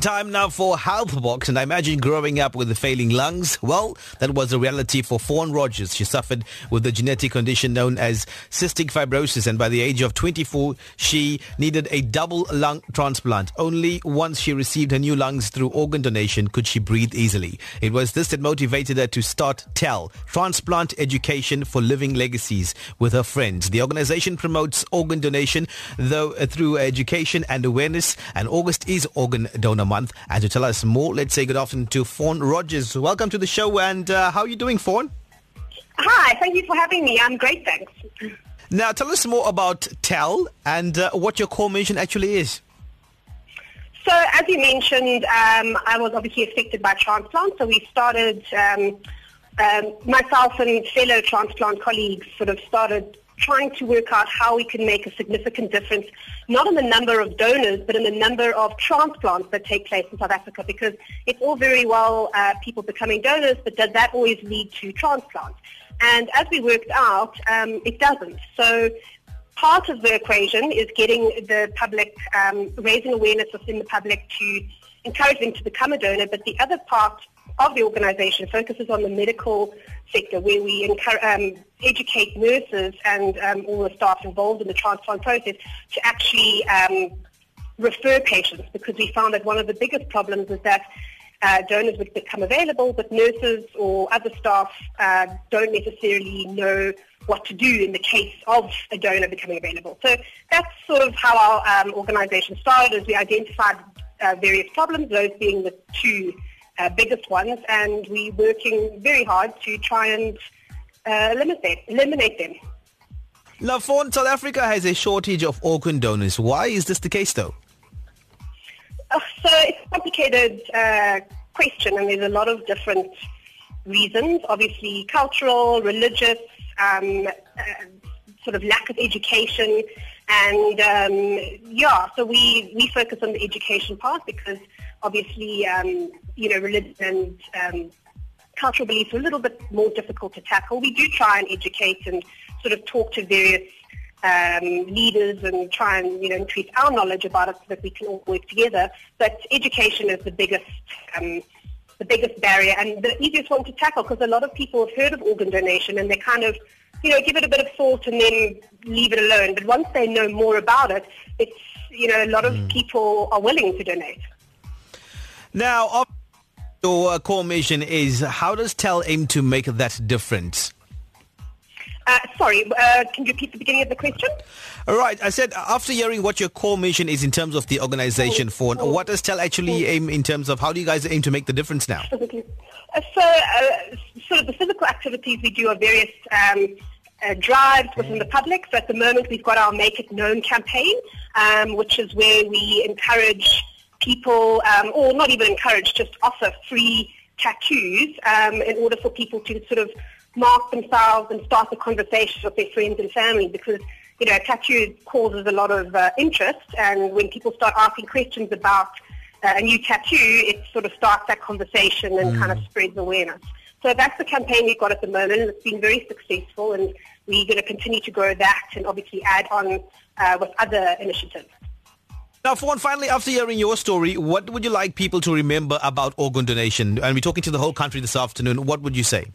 Time now for Health Box, and I imagine growing up with failing lungs. Well, that was a reality for Fawn Rogers. She suffered with a genetic condition known as cystic fibrosis, and by the age of 24, she needed a double lung transplant. Only once she received her new lungs through organ donation could she breathe easily. It was this that motivated her to start TELL, Transplant Education for Living Legacies, with her friends. The organization promotes organ donation, though uh, through education and awareness, and August is Organ Donor month. And to tell us more, let's say good afternoon to Fawn Rogers. Welcome to the show. And uh, how are you doing, Fawn? Hi, thank you for having me. I'm great, thanks. Now, tell us more about TELL and uh, what your core mission actually is. So, as you mentioned, um, I was obviously affected by transplant. So we started, um, um, myself and fellow transplant colleagues sort of started trying to work out how we can make a significant difference, not in the number of donors, but in the number of transplants that take place in South Africa, because it's all very well uh, people becoming donors, but does that always lead to transplants? And as we worked out, um, it doesn't. So part of the equation is getting the public, um, raising awareness within the public to encourage them to become a donor, but the other part of the organization focuses on the medical sector where we um, educate nurses and um, all the staff involved in the transplant process to actually um, refer patients because we found that one of the biggest problems is that uh, donors would become available, but nurses or other staff uh, don't necessarily know what to do in the case of a donor becoming available. So that's sort of how our um, organization started as we identified uh, various problems, those being the two uh, biggest ones, and we're working very hard to try and uh, eliminate, eliminate them. Fawn, South Africa has a shortage of organ donors. Why is this the case, though? Uh, so it's a complicated uh, question, and there's a lot of different reasons. Obviously, cultural, religious, um, uh, sort of lack of education, and um, yeah, so we, we focus on the education part because obviously, um, you know, religion and um, cultural beliefs are a little bit more difficult to tackle. We do try and educate and sort of talk to various um, leaders and try and you know increase our knowledge about it so that we can all work together. But education is the biggest um, the biggest barrier and the easiest one to tackle because a lot of people have heard of organ donation and they kind of you know give it a bit of thought and then leave it alone. But once they know more about it, it's you know a lot of mm. people are willing to donate. Now, your core mission is how does TELL aim to make that difference? Uh, sorry, uh, can you repeat the beginning of the question? All right, I said after hearing what your core mission is in terms of the organization for, what does TELL actually aim in terms of how do you guys aim to make the difference now? Uh, so, uh, sort of the physical activities we do are various um, uh, drives within the public. So at the moment we've got our Make It Known campaign, um, which is where we encourage people, um, or not even encourage, just offer free tattoos um, in order for people to sort of mark themselves and start the conversation with their friends and family because, you know, a tattoo causes a lot of uh, interest and when people start asking questions about uh, a new tattoo, it sort of starts that conversation and mm. kind of mm. spreads awareness. So that's the campaign we've got at the moment and it's been very successful and we're going to continue to grow that and obviously add on uh, with other initiatives. Now, Fawn, finally, after hearing your story, what would you like people to remember about organ donation? And we're talking to the whole country this afternoon. What would you say?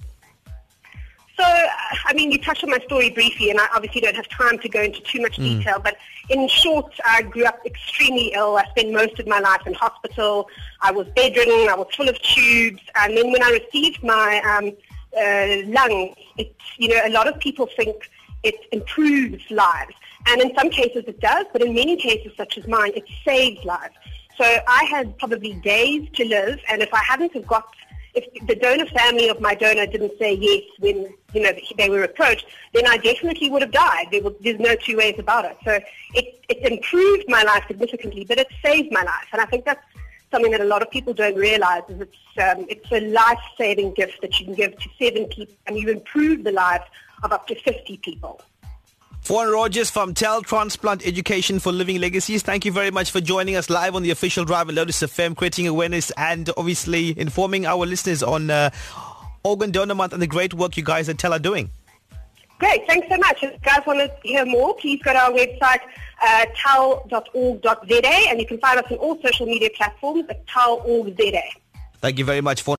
I mean, you touched on my story briefly, and I obviously don't have time to go into too much mm. detail, but in short, I grew up extremely ill. I spent most of my life in hospital. I was bedridden. I was full of tubes. And then when I received my um, uh, lungs, it, you know, a lot of people think it improves lives. And in some cases it does, but in many cases, such as mine, it saves lives. So I had probably days to live, and if I hadn't have got, if the donor family of my donor didn't say yes when you know they were approached, then I definitely would have died. There was, there's no two ways about it. So it, it improved my life significantly, but it saved my life, and I think that's something that a lot of people don't realize is it's um, it's a life-saving gift that you can give to seven people, and you improve the lives of up to 50 people. Fawn Rogers from TELL Transplant Education for Living Legacies. Thank you very much for joining us live on the official Drive and Lotus FM, creating awareness and obviously informing our listeners on uh, Organ Donor Month and the great work you guys at TELL are doing. Great, thanks so much. If you guys want to hear more, please go to our website, uh, tel.org.za, and you can find us on all social media platforms at tel.org.za. Thank you very much for